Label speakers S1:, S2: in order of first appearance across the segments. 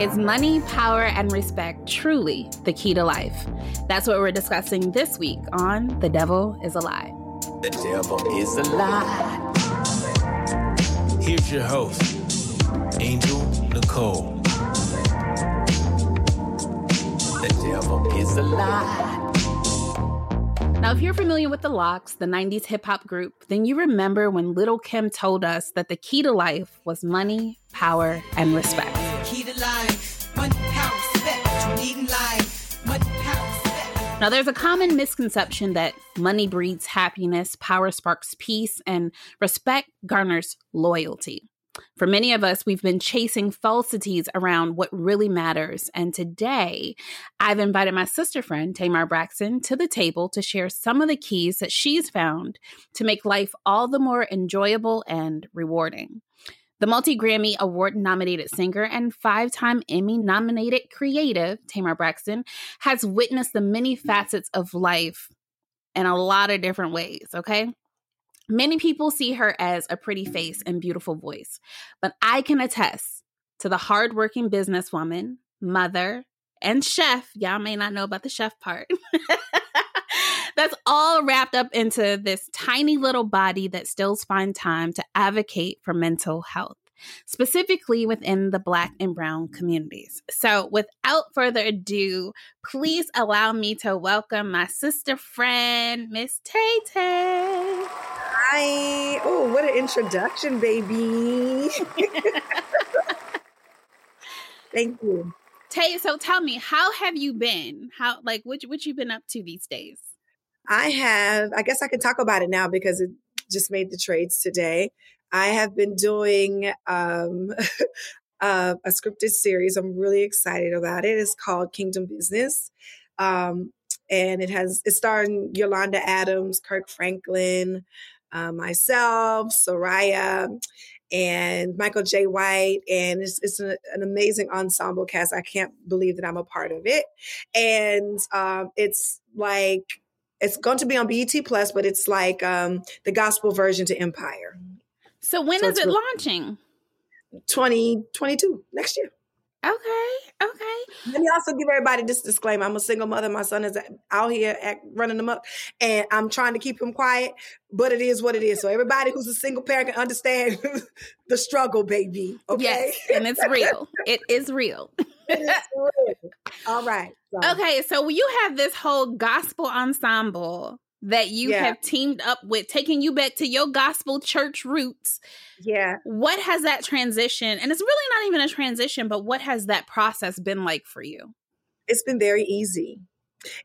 S1: Is money, power, and respect truly the key to life? That's what we're discussing this week on The Devil is a Lie.
S2: The Devil is a Lie.
S3: Here's your host, Angel Nicole.
S2: The devil is a lie.
S1: Now, if you're familiar with the LOX, the 90s hip hop group, then you remember when Lil' Kim told us that the key to life was money, power, and respect. Now, there's a common misconception that money breeds happiness, power sparks peace, and respect garners loyalty. For many of us, we've been chasing falsities around what really matters. And today, I've invited my sister friend, Tamar Braxton, to the table to share some of the keys that she's found to make life all the more enjoyable and rewarding. The multi Grammy Award nominated singer and five time Emmy nominated creative, Tamar Braxton, has witnessed the many facets of life in a lot of different ways, okay? Many people see her as a pretty face and beautiful voice, but I can attest to the hardworking businesswoman, mother, and chef. Y'all may not know about the chef part. That's all wrapped up into this tiny little body that still finds time to advocate for mental health specifically within the Black and Brown communities. So, without further ado, please allow me to welcome my sister friend, Miss Tay Tay.
S4: Hi. Oh, what an introduction, baby. Thank you.
S1: Tay, so tell me, how have you been? How like what what you been up to these days?
S4: I have, I guess I can talk about it now because it just made the trades today. I have been doing um, uh, a scripted series. I'm really excited about it. It's called Kingdom Business. Um, and it has it's starring Yolanda Adams, Kirk Franklin, uh, myself, Serayah, and Michael Jai White, and it's, it's an, an, amazing ensemble cast. I can't believe that I'm a part of it, and um, it's like it's going to be on BET Plus, but it's like um, the gospel version to Empire.
S1: So when so is it launching?
S4: 2022 next year.
S1: Okay. Okay.
S4: Let me also give everybody this disclaimer. I'm a single mother. My son is out here act, running them up, and I'm trying to keep him quiet, but it is what it is. So everybody who's a single parent can understand the struggle, baby. Okay.
S1: Yes, and it's real. it is real. it is
S4: real. All right.
S1: So. Okay, so you have this whole gospel ensemble that you yeah. have teamed up with, taking you back to your gospel church roots.
S4: Yeah.
S1: What has that transition, and it's really not even a transition, but what has that process been like for you?
S4: It's been very easy.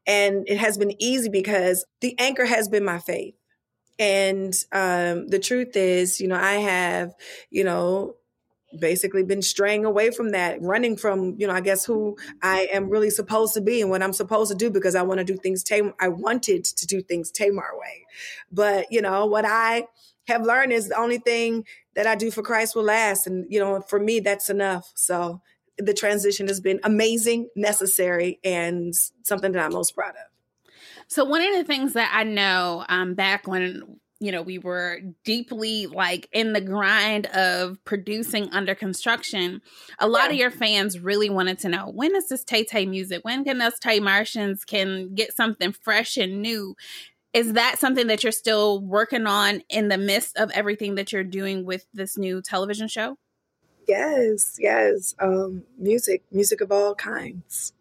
S4: And it has been easy because the anchor has been my faith. And um, the truth is, you know, I have, you know, basically been straying away from that, running from, you know, I guess who I am really supposed to be and what I'm supposed to do because I want to do things Tam- I wanted to do things Tamar way. But, you know, what I have learned is the only thing that I do for Christ will last. And, you know, for me, that's enough. So the transition has been amazing, necessary, and something that I'm most proud of.
S1: So one of the things that I know um, back when you know, we were deeply like in the grind of producing under construction. A lot yeah. of your fans really wanted to know when is this Tay Tay music? When can us Tamartians can get something fresh and new? Is that something that you're still working on in the midst of everything that you're doing with this new television show?
S4: Yes, yes. Um, music, music of all kinds.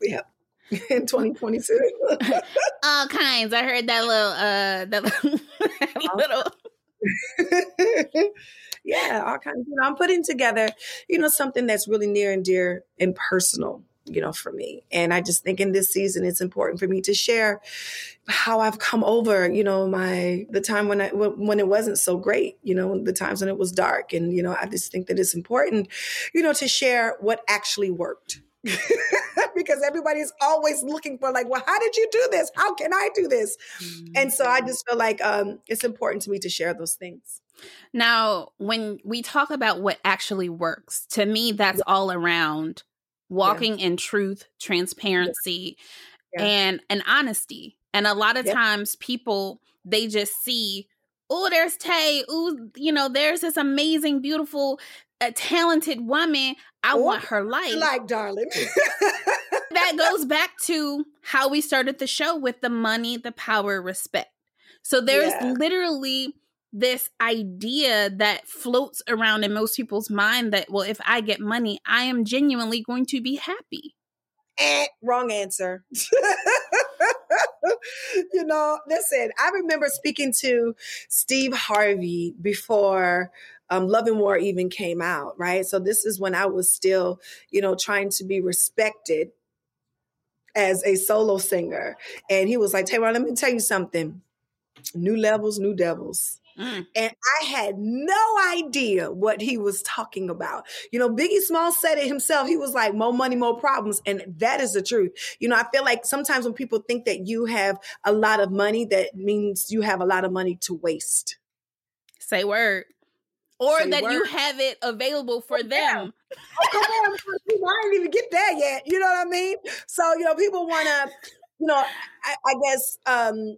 S4: Yeah. in 2022.
S1: All kinds. I heard that little uh that
S4: little yeah, all kinds. You know, I'm putting together, you know, something that's really near and dear and personal you know, for me. And I just think in this season, it's important for me to share how I've come over, you know, my, the time when I, when it wasn't so great, you know, the times when it was dark. And, you know, I just think that it's important, you know, to share what actually worked. because everybody's always looking for like well how did you do this how can i do this mm-hmm. and so i just feel like um, it's important to me to share those things
S1: now when we talk about what actually works to me that's yeah. all around walking yeah. in truth, transparency, yeah. and and honesty. And a lot of times people they just see, oh, there's Tay, oh, you know, there's this amazing, beautiful, uh, talented woman. I oh, want her life.
S4: Like, darling.
S1: that goes back to how we started the show with the money, the power, respect. So there's yeah. literally this idea that floats around in most people's mind that, well, if I get money, I am genuinely going to be happy.
S4: Eh, wrong answer. you know, listen, I remember speaking to Steve Harvey before um, Love and War even came out, right? So this is when I was still, you know, trying to be respected as a solo singer. And he was like, Taylor, let me tell you something. New levels, new devils. Mm. And I had no idea what he was talking about. You know, Biggie Small said it himself. He was like, more money, more problems. And that is the truth. You know, I feel like sometimes when people think that you have a lot of money, that means you have a lot of money to waste.
S1: Say word. Or Say that word. you have it available for oh, them. Yeah.
S4: Oh, come on. I didn't even get there yet. You know what I mean? So, you know, people want to, you know, I, I guess, um,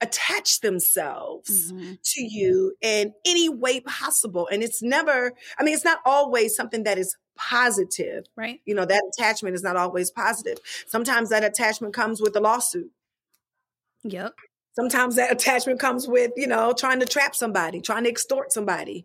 S4: attach themselves mm-hmm. to you in any way possible. And it's never, I mean, it's not always something that is positive.
S1: Right.
S4: You know, that attachment is not always positive. Sometimes that attachment comes with a lawsuit.
S1: Yep.
S4: Sometimes that attachment comes with, you know, trying to trap somebody, trying to extort somebody.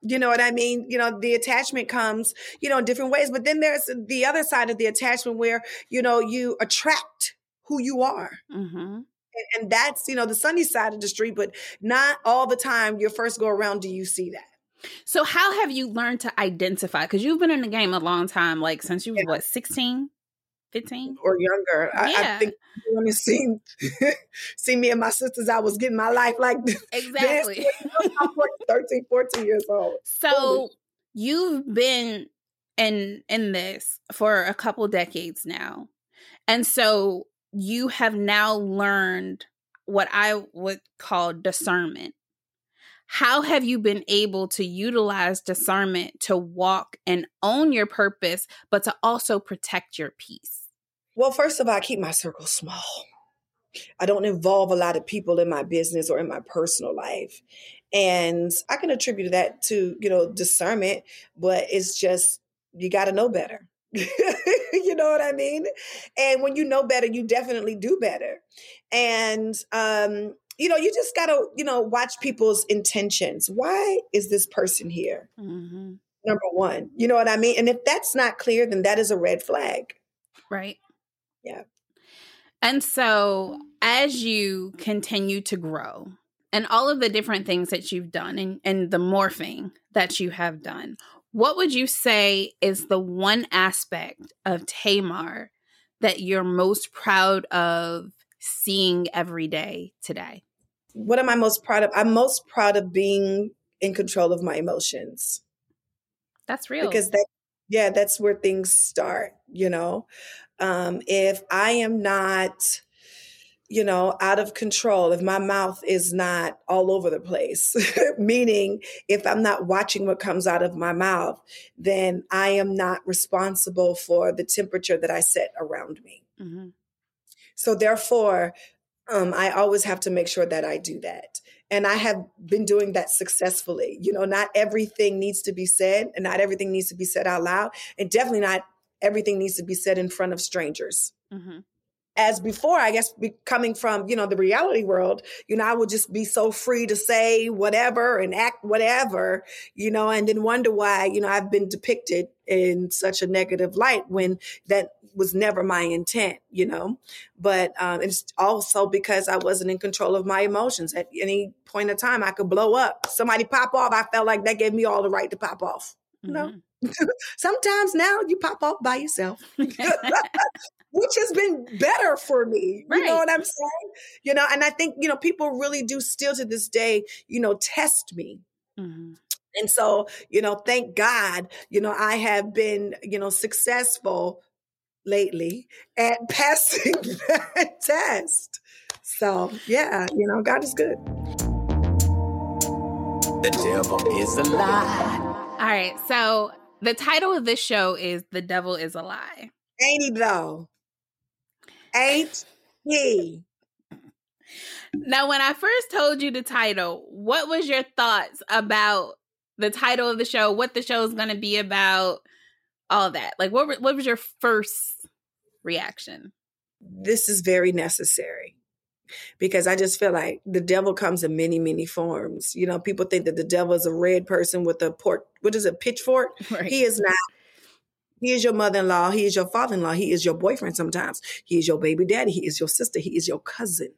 S4: You know what I mean? You know, the attachment comes, you know, in different ways. But then there's the other side of the attachment where, you know, you attract who you are. Mm-hmm and, and that's you know the sunny side of the street but not all the time your first go around do you see that.
S1: So how have you learned to identify? Because you've been in the game a long time like since you were yeah. what 16 15
S4: or younger. Yeah. I, I think you want to see see me and my sisters i was getting my life like
S1: exactly.
S4: 13 14 years old.
S1: So you've been in in this for a couple decades now. And so you have now learned what I would call discernment. How have you been able to utilize discernment to walk and own your purpose, but to also protect your peace?
S4: Well, first of all, I keep my circle small. I don't involve a lot of people in my business or in my personal life. And I can attribute that to, you know, discernment, but it's just you got to know better. you know what I mean? And when you know better, you definitely do better. And um, you know, you just gotta, you know, watch people's intentions. Why is this person here? Mm-hmm. Number one, you know what I mean? And if that's not clear, then that is a red flag.
S1: Right.
S4: Yeah.
S1: And so as you continue to grow and all of the different things that you've done and, and the morphing that you have done, what would you say is the one aspect of Tamar that you're most proud of seeing every day today?
S4: What am I most proud of? I'm most proud of being in control of my emotions.
S1: That's real.
S4: Because that yeah, that's where things start, you know. Um if I am not you know, out of control, if my mouth is not all over the place, meaning if I'm not watching what comes out of my mouth, then I am not responsible for the temperature that I set around me. Mm-hmm. So, therefore, um, I always have to make sure that I do that. And I have been doing that successfully. You know, not everything needs to be said, and not everything needs to be said out loud, and definitely not everything needs to be said in front of strangers. Mm-hmm as before, I guess coming from, you know, the reality world, you know, I would just be so free to say whatever and act whatever, you know, and then wonder why, you know, I've been depicted in such a negative light when that was never my intent, you know. But um, it's also because I wasn't in control of my emotions. At any point in time, I could blow up. Somebody pop off. I felt like that gave me all the right to pop off, you know. Mm-hmm. Sometimes now you pop off by yourself. which has been better for me. Right. You know what I'm saying? You know, and I think, you know, people really do still to this day, you know, test me. Mm-hmm. And so, you know, thank God, you know, I have been, you know, successful lately at passing that test. So, yeah, you know, God is good.
S2: The devil is a lie.
S1: All right. So, the title of this show is The Devil is a Lie.
S4: Ain't he though? Ain't he?
S1: Now, when I first told you the title, what was your thoughts about the title of the show, what the show is going to be about, all that. Like, what what was your first reaction?
S4: This is very necessary because I just feel like the devil comes in many, many forms. You know, people think that the devil is a red person with a port, what is it, pitchfork? Right. He is not. He is your mother in law. He is your father in law. He is your boyfriend sometimes. He is your baby daddy. He is your sister. He is your cousin.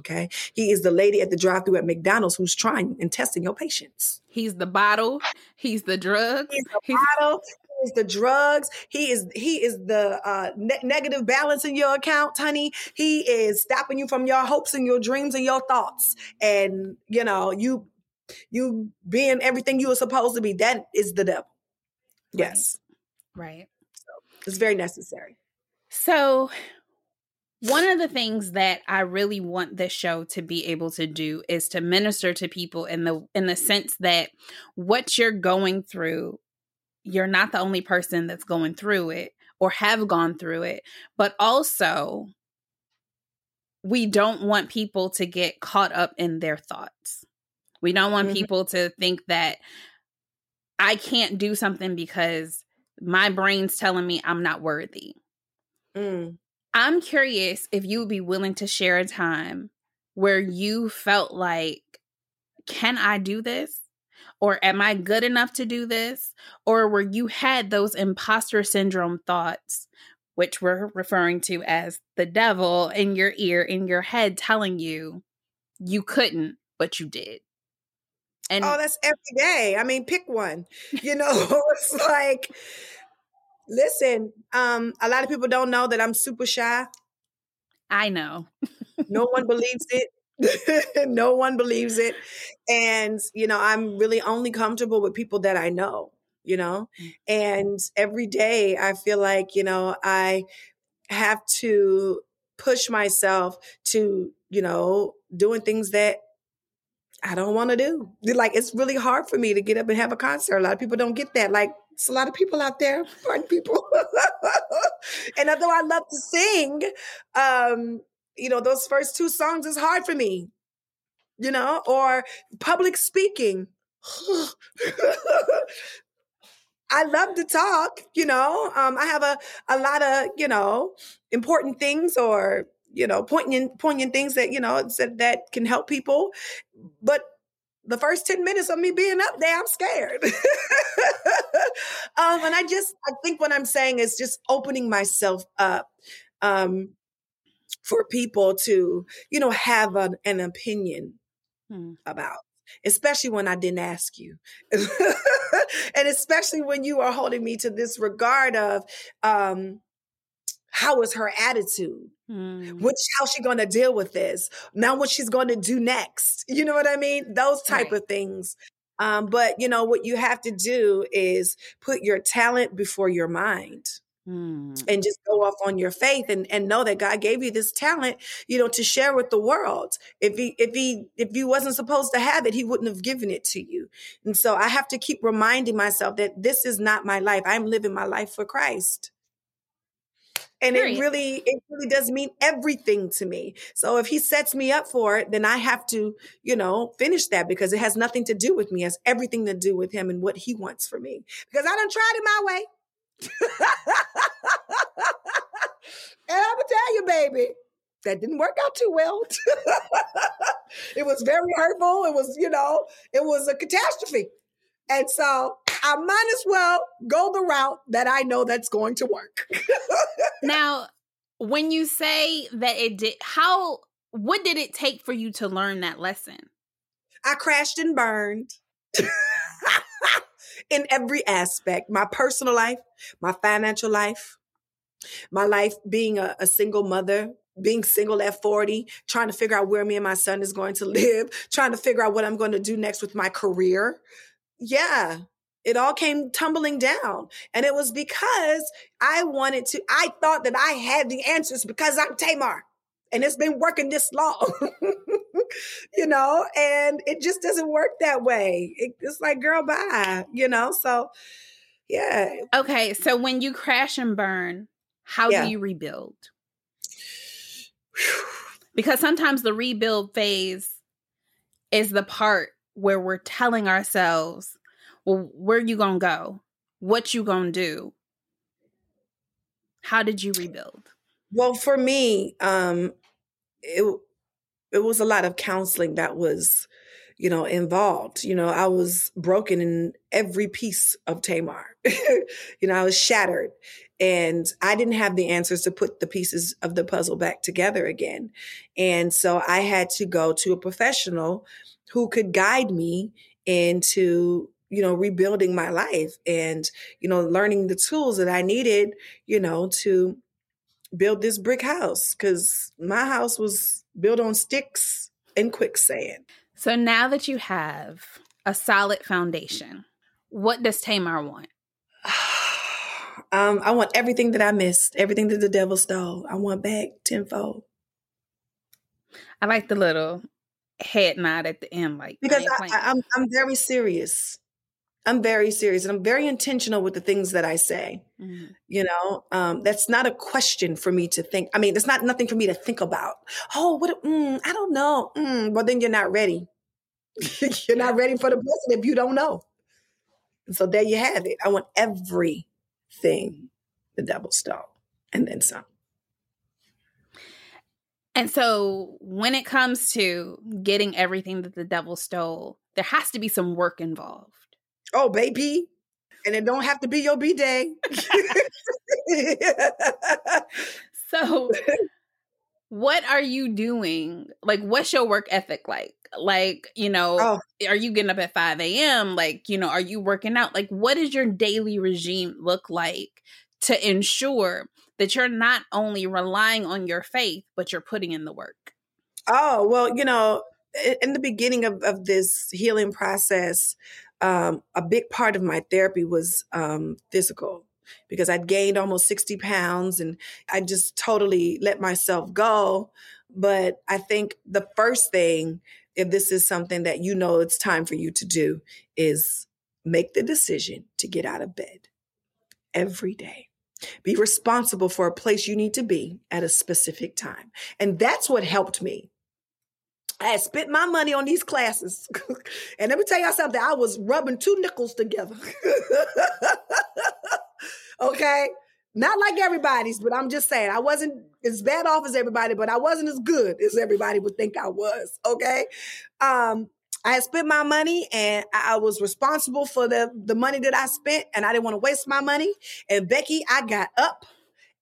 S4: Okay. He is the lady at the drive through at McDonald's who's trying and testing your patience.
S1: He's the bottle. He's the drug.
S4: He's the He's- bottle. He is the drugs. He is he is the uh, ne- negative balance in your account, honey. He is stopping you from your hopes and your dreams and your thoughts. And you know you you being everything you were supposed to be. That is the devil. Yes.
S1: Right.
S4: So it's very necessary.
S1: So one of the things that I really want this show to be able to do is to minister to people in the in the sense that what you're going through, you're not the only person that's going through it or have gone through it, but also we don't want people to get caught up in their thoughts. We don't want mm-hmm. people to think that I can't do something because my brain's telling me I'm not worthy. Mm. I'm curious if you would be willing to share a time where you felt like, can I do this? Or am I good enough to do this? Or where you had those imposter syndrome thoughts, which we're referring to as the devil in your ear, in your head, telling you you couldn't, but you did.
S4: And oh, that's every day. I mean, pick one. You know, it's like Listen, um, a lot of people don't know that I'm super shy.
S1: I know.
S4: no one believes it. no one believes it. And, you know, I'm really only comfortable with people that I know, you know? Mm. And every day I feel like, you know, I have to push myself to, you know, doing things that I don't want to do. Like it's really hard for me to get up and have a concert. A lot of people don't get that. Like it's a lot of people out there, pardon people. and although I love to sing, um, you know, those first two songs is hard for me, you know, or public speaking. I love to talk, you know. Um, I have a, a lot of, you know, important things or, you know, poignant, poignant things that, you know, that, that can help people. But the first 10 minutes of me being up there, I'm scared. um, and I just, I think what I'm saying is just opening myself up um, for people to, you know, have an, an opinion hmm. about especially when I didn't ask you. and especially when you are holding me to this regard of um, how is her attitude? Mm. Which how she going to deal with this? Now, what she's going to do next? You know what I mean? Those type right. of things. Um, but you know what you have to do is put your talent before your mind. Mm. And just go off on your faith and, and know that God gave you this talent, you know, to share with the world. If he if he if you wasn't supposed to have it, he wouldn't have given it to you. And so I have to keep reminding myself that this is not my life. I'm living my life for Christ and Period. it really it really does mean everything to me. So if he sets me up for it then i have to you know finish that because it has nothing to do with me. It has everything to do with him and what he wants for me because i don't try it my way. And i'm gonna tell you baby that didn't work out too well. It was very hurtful. It was you know it was a catastrophe and so I might as well go the route that I know that's going to work.
S1: now, when you say that it did, how, what did it take for you to learn that lesson?
S4: I crashed and burned. in every aspect my personal life, my financial life, my life being a, a single mother, being single at 40, trying to figure out where me and my son is going to live, trying to figure out what I'm going to do next with my career. Yeah, it all came tumbling down. And it was because I wanted to, I thought that I had the answers because I'm Tamar and it's been working this long, you know, and it just doesn't work that way. It, it's like, girl, bye, you know? So, yeah.
S1: Okay. So when you crash and burn, how yeah. do you rebuild? because sometimes the rebuild phase is the part where we're telling ourselves, well, where you gonna go? What you gonna do? How did you rebuild?
S4: Well, for me, um, it it was a lot of counseling that was, you know, involved. You know, I was broken in every piece of Tamar. you know, I was shattered, and I didn't have the answers to put the pieces of the puzzle back together again. And so I had to go to a professional who could guide me into you know rebuilding my life and you know learning the tools that I needed, you know, to build this brick house because my house was built on sticks and quicksand.
S1: So now that you have a solid foundation, what does Tamar want?
S4: um, I want everything that I missed, everything that the devil stole. I want back tenfold.
S1: I like the little head nod at the end, like
S4: because I, I, I'm I'm very serious. I'm very serious and I'm very intentional with the things that I say. Mm-hmm. You know, um, that's not a question for me to think. I mean, it's not nothing for me to think about. Oh, what? Mm, I don't know. Mm, well, then you're not ready. you're not ready for the blessing if you don't know. And so there you have it. I want everything the devil stole and then some.
S1: And so when it comes to getting everything that the devil stole, there has to be some work involved.
S4: Oh, baby. And it don't have to be your B day.
S1: so what are you doing? Like, what's your work ethic like? Like, you know, oh. are you getting up at 5 a.m.? Like, you know, are you working out? Like, what does your daily regime look like to ensure that you're not only relying on your faith, but you're putting in the work?
S4: Oh, well, you know, in the beginning of, of this healing process, um, a big part of my therapy was um, physical because I'd gained almost 60 pounds and I just totally let myself go. But I think the first thing, if this is something that you know it's time for you to do, is make the decision to get out of bed every day. Be responsible for a place you need to be at a specific time. And that's what helped me I had spent my money on these classes. and let me tell y'all something, I was rubbing two nickels together. okay? Not like everybody's, but I'm just saying I wasn't as bad off as everybody, but I wasn't as good as everybody would think I was. Okay. Um, I had spent my money and I was responsible for the, the money that I spent and I didn't want to waste my money. And Becky, I got up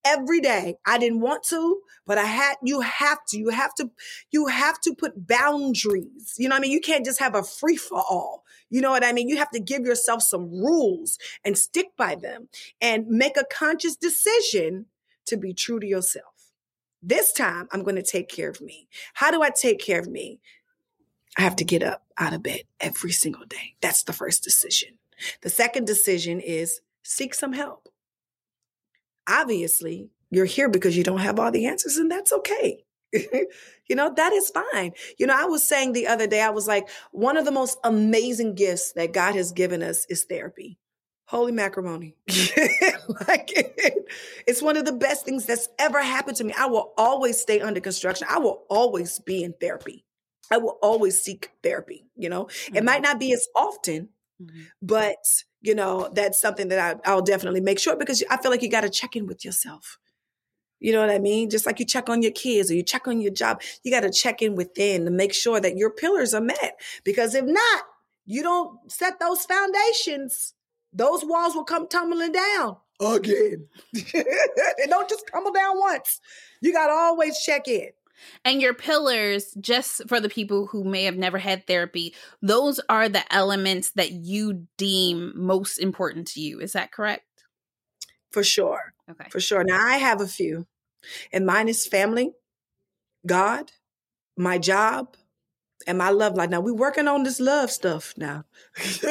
S4: every day. I didn't want to, but I had, you have to, you have to, you have to put boundaries. You know what I mean? You can't just have a free for all. You know what I mean? You have to give yourself some rules and stick by them and make a conscious decision to be true to yourself. This time I'm going to take care of me. How do I take care of me? I have to get up out of bed every single day. That's the first decision. The second decision is seek some help obviously you're here because you don't have all the answers and that's okay. you know, that is fine. You know, I was saying the other day, I was like, one of the most amazing gifts that God has given us is therapy. Holy macaroni. like it's one of the best things that's ever happened to me. I will always stay under construction. I will always be in therapy. I will always seek therapy, you know. Mm-hmm. It might not be as often, mm-hmm. but you know, that's something that I, I'll definitely make sure because I feel like you got to check in with yourself. You know what I mean? Just like you check on your kids or you check on your job, you got to check in within to make sure that your pillars are met. Because if not, you don't set those foundations, those walls will come tumbling down again. they don't just tumble down once. You got to always check in.
S1: And your pillars, just for the people who may have never had therapy, those are the elements that you deem most important to you. Is that correct?
S4: For sure.
S1: Okay.
S4: For sure. Now, I have a few, and mine is family, God, my job, and my love life. Now, we're working on this love stuff now.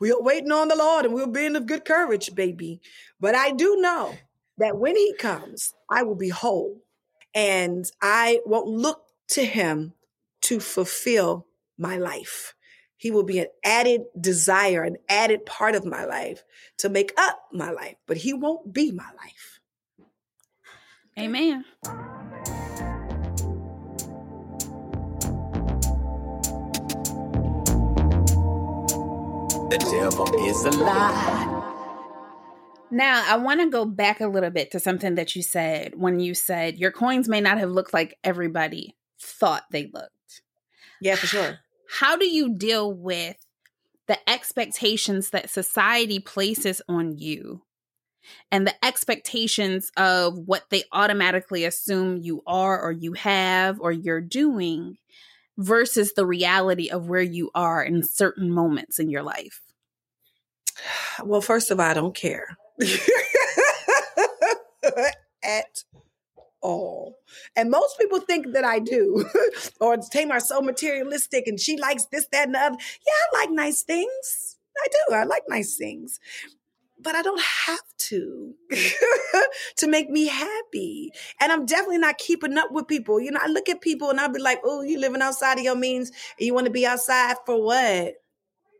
S4: we are waiting on the Lord, and we're being of good courage, baby. But I do know that when He comes, I will be whole and I won't look to him to fulfill my life. He will be an added desire, an added part of my life to make up my life, but he won't be my life.
S1: Amen.
S2: The devil is a lie.
S1: Now, I want to go back a little bit to something that you said when you said your coins may not have looked like everybody thought they looked.
S4: Yeah, for sure.
S1: How do you deal with the expectations that society places on you and the expectations of what they automatically assume you are or you have or you're doing versus the reality of where you are in certain moments in your life?
S4: Well, first of all, I don't care. at all. And most people think that I do. or Tamar so materialistic and she likes this, that, and the other. Yeah, I like nice things. I do. I like nice things. But I don't have to to make me happy. And I'm definitely not keeping up with people. You know, I look at people and I'll be like, oh, you living outside of your means you want to be outside for what?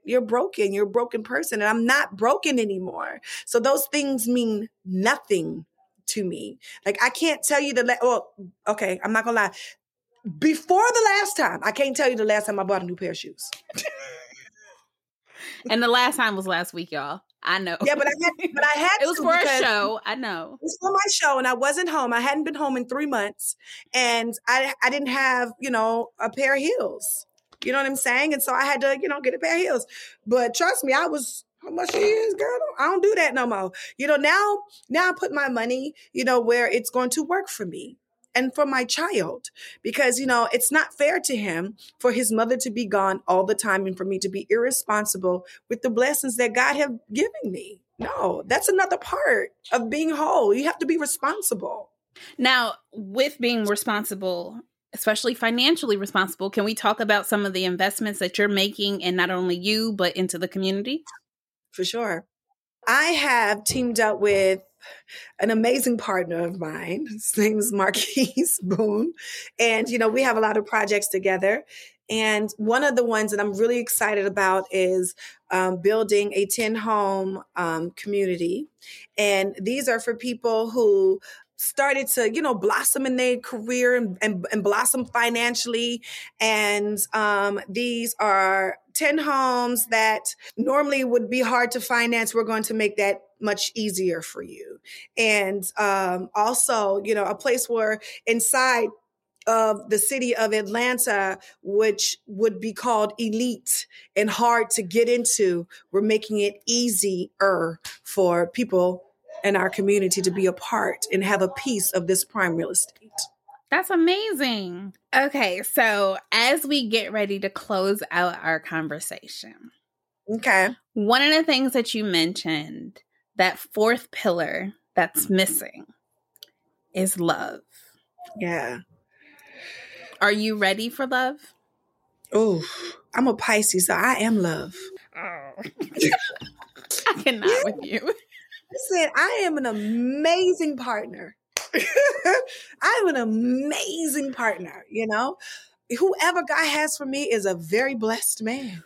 S4: You're broken. You're a broken person. And I'm not broken anymore. So those things mean nothing to me. Like I can't tell you the, la- well, okay, I'm not gonna lie. Before the last time, I can't tell you the last time I bought a new pair of shoes.
S1: and the last time was last week, y'all. I know.
S4: Yeah, but I had, but I had.
S1: it was for a show. I know.
S4: It was for my show, and I wasn't home. I hadn't been home in three months, and I I didn't have you know a pair of heels. You know what I'm saying? And so I had to, you know, get a pair of heels. But trust me, I was how much she is, girl. I don't do that no more. You know, now, now I put my money, you know, where it's going to work for me and for my child because you know it's not fair to him for his mother to be gone all the time and for me to be irresponsible with the blessings that god have given me no that's another part of being whole you have to be responsible
S1: now with being responsible especially financially responsible, can we talk about some of the investments that you're making and not only you, but into the community?
S4: For sure. I have teamed up with an amazing partner of mine. His name is Marquis Boone. And, you know, we have a lot of projects together. And one of the ones that I'm really excited about is um, building a 10 home um, community. And these are for people who started to you know blossom in their career and, and, and blossom financially. And um, these are 10 homes that normally would be hard to finance. We're going to make that much easier for you. And um, also you know a place where inside of the city of Atlanta, which would be called elite and hard to get into, we're making it easier for people in our community to be a part and have a piece of this prime real estate.
S1: That's amazing. Okay, so as we get ready to close out our conversation,
S4: okay,
S1: one of the things that you mentioned, that fourth pillar that's missing, is love.
S4: Yeah.
S1: Are you ready for love?
S4: Oh, I'm a Pisces, so I am love.
S1: Oh. I cannot yeah. with you.
S4: Listen, I am an amazing partner. I am an amazing partner, you know? Whoever God has for me is a very blessed man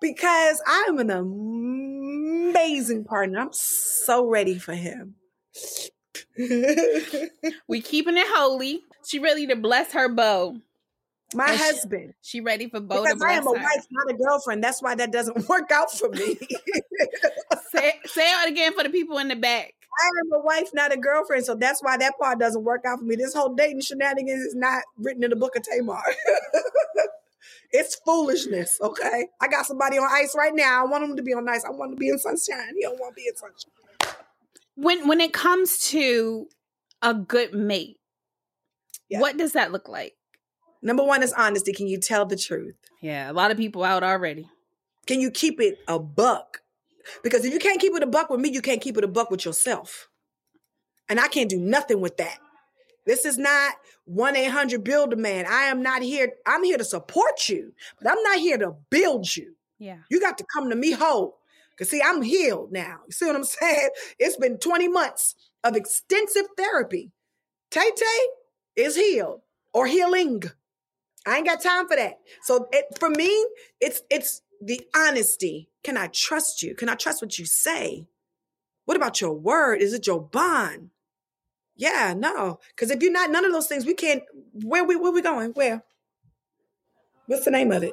S4: because I'm an amazing partner. I'm so ready for him.
S1: we keeping it holy. She ready to bless her beau.
S4: My and husband.
S1: She, she, ready for both.
S4: Because I am a her. wife, not a girlfriend. That's why that doesn't work out for me.
S1: Say, say it again for the people in the back.
S4: I am a wife, not a girlfriend. So that's why that part doesn't work out for me. This whole dating shenanigans is not written in the book of Tamar. it's foolishness, okay? I got somebody on ice right now. I want them to be on ice. I want to be in sunshine. He don't want to be in sunshine.
S1: When when it comes to a good mate, Yeah. What does that look like?
S4: Number one is honesty. Can you tell the truth?
S1: Yeah, a lot of people out already.
S4: Can you keep it a buck? Because if you can't keep it a buck with me, you can't keep it a buck with yourself. And I can't do nothing with that. This is not 1 800 Build a Man. I am not here. I'm here to support you, but I'm not here to build you.
S1: Yeah.
S4: You got to come to me whole. Because, see, I'm healed now. You see what I'm saying? It's been 20 months of extensive therapy. Tay Tay is healed or healing. I ain't got time for that. So it, for me, it's it's the honesty. Can I trust you? Can I trust what you say? What about your word? Is it your bond? Yeah, no. Because if you're not none of those things, we can't. Where we where we going? Where? What's the name of it?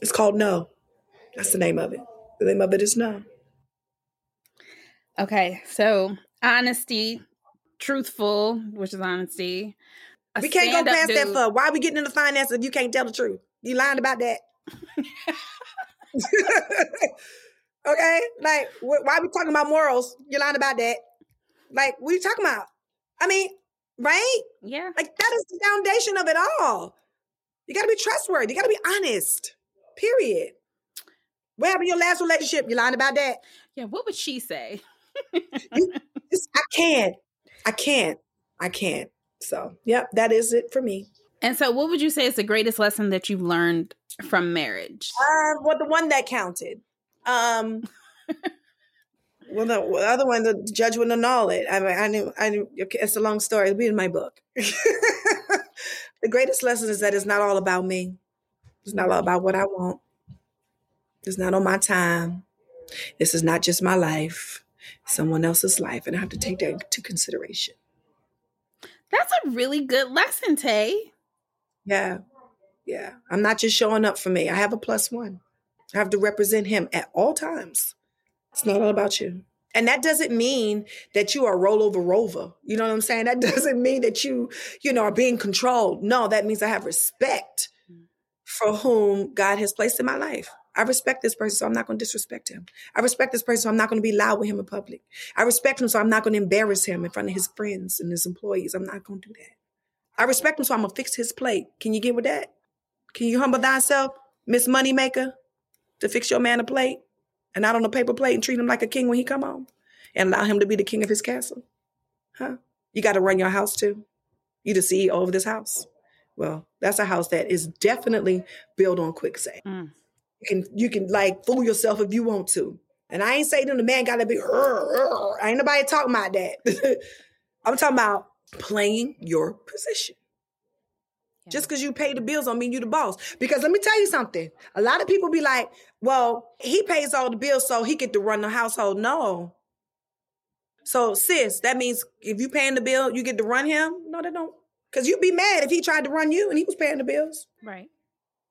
S4: It's called no. That's the name of it. The name of it is no.
S1: Okay, so honesty, truthful, which is honesty.
S4: we can't go past dude. that for why are we getting into finance if you can't tell the truth? You lying about that? okay, like why are we talking about morals? You're lying about that. Like, what are you talking about? I mean, right?
S1: Yeah.
S4: Like that is the foundation of it all. You got to be trustworthy. You got to be honest. Period. What happened in your last relationship? You lying about that?
S1: Yeah. What would she say?
S4: you, I can't. I can't. I can't. So, yep, that is it for me.
S1: And so, what would you say is the greatest lesson that you've learned from marriage?
S4: Um, well, the one that counted. Um, well, the, the, other one, the judge wouldn't annul it. I mean, I knew, I knew. It's a long story. It'll be in my book. the greatest lesson is that it's not all about me. It's not all about what I want. It's not on my time. This is not just my life someone else's life, and I have to take that into consideration.
S1: That's a really good lesson, Tay.
S4: Yeah. Yeah. I'm not just showing up for me. I have a plus one. I have to represent him at all times. It's not all about you. And that doesn't mean that you are rollover rover. You know what I'm saying? That doesn't mean that you, you know, are being controlled. No, that means I have respect for whom God has placed in my life. I respect this person, so I'm not going to disrespect him. I respect this person, so I'm not going to be loud with him in public. I respect him, so I'm not going to embarrass him in front of his friends and his employees. I'm not going to do that. I respect him, so I'm going to fix his plate. Can you get with that? Can you humble thyself, Miss Moneymaker, to fix your man a plate and not on a paper plate and treat him like a king when he come home and allow him to be the king of his castle? Huh? You got to run your house too. You the CEO of this house. Well, that's a house that is definitely built on quicksand. Mm. You can you can like fool yourself if you want to. And I ain't saying the man gotta be. I ain't nobody talking about that. I'm talking about playing your position. Yeah. Just because you pay the bills don't mean you the boss. Because let me tell you something. A lot of people be like, "Well, he pays all the bills, so he get to run the household." No. So, sis, that means if you paying the bill, you get to run him. No, they don't. Because you'd be mad if he tried to run you and he was paying the bills.
S1: Right.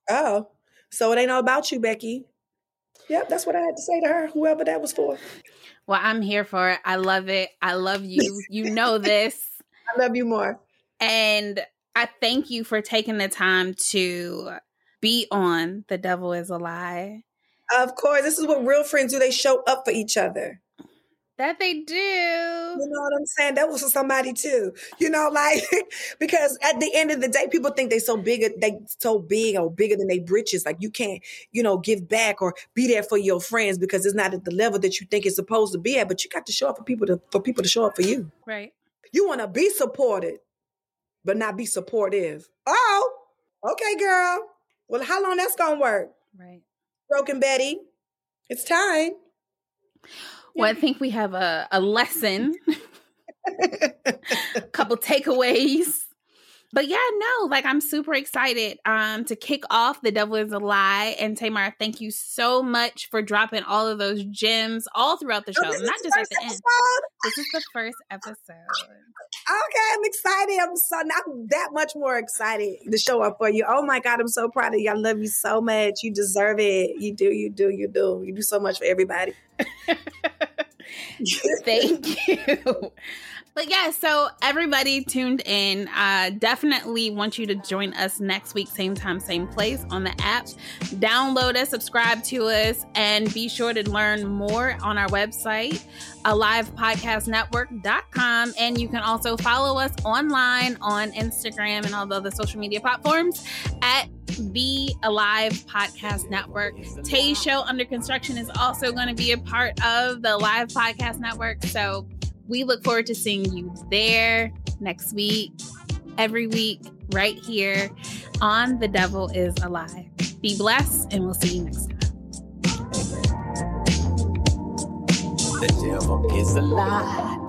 S4: Oh. So it ain't all about you, Becky. Yep, that's what I had to say to her, whoever that was for.
S1: Well, I'm here for it. I love it. I love you. You know this.
S4: I love you more.
S1: And I thank you for taking the time to be on The Devil is a Lie.
S4: Of course. This is what real friends do. They show up for each other.
S1: That they do. You
S4: know what I'm saying? That was for somebody too. You know, like because at the end of the day, people think they're so big, they so big or bigger than they britches. Like you can't, you know, give back or be there for your friends because it's not at the level that you think it's supposed to be at. But you got to show up for people to for people to show up for you.
S1: Right.
S4: You want to be supported, but not be supportive. Oh, okay, girl. Well, how long that's gonna work?
S1: Right.
S4: Broken Betty, it's time.
S1: Well, I think we have a, a lesson, a couple takeaways. But yeah, no, like I'm super excited um to kick off The Devil is a Lie. And Tamar, thank you so much for dropping all of those gems all throughout the oh, show, oh, not just at the episode? end. This is the first episode.
S4: Okay, I'm excited. I'm so not that much more excited to show up for you. Oh my God, I'm so proud of you. I love you so much. You deserve it. You do, you do, you do. You do so much for everybody.
S1: Thank you. But yeah, so everybody tuned in. Definitely want you to join us next week, same time, same place on the app. Download us, subscribe to us, and be sure to learn more on our website, alivepodcastnetwork.com. And you can also follow us online on Instagram and all the other social media platforms at the Alive Podcast Network. Tay's show under construction is also going to be a part of the Live Podcast Network. So we look forward to seeing you there next week, every week, right here on The Devil is a Lie. Be blessed, and we'll see you next time.
S2: The devil is a lie.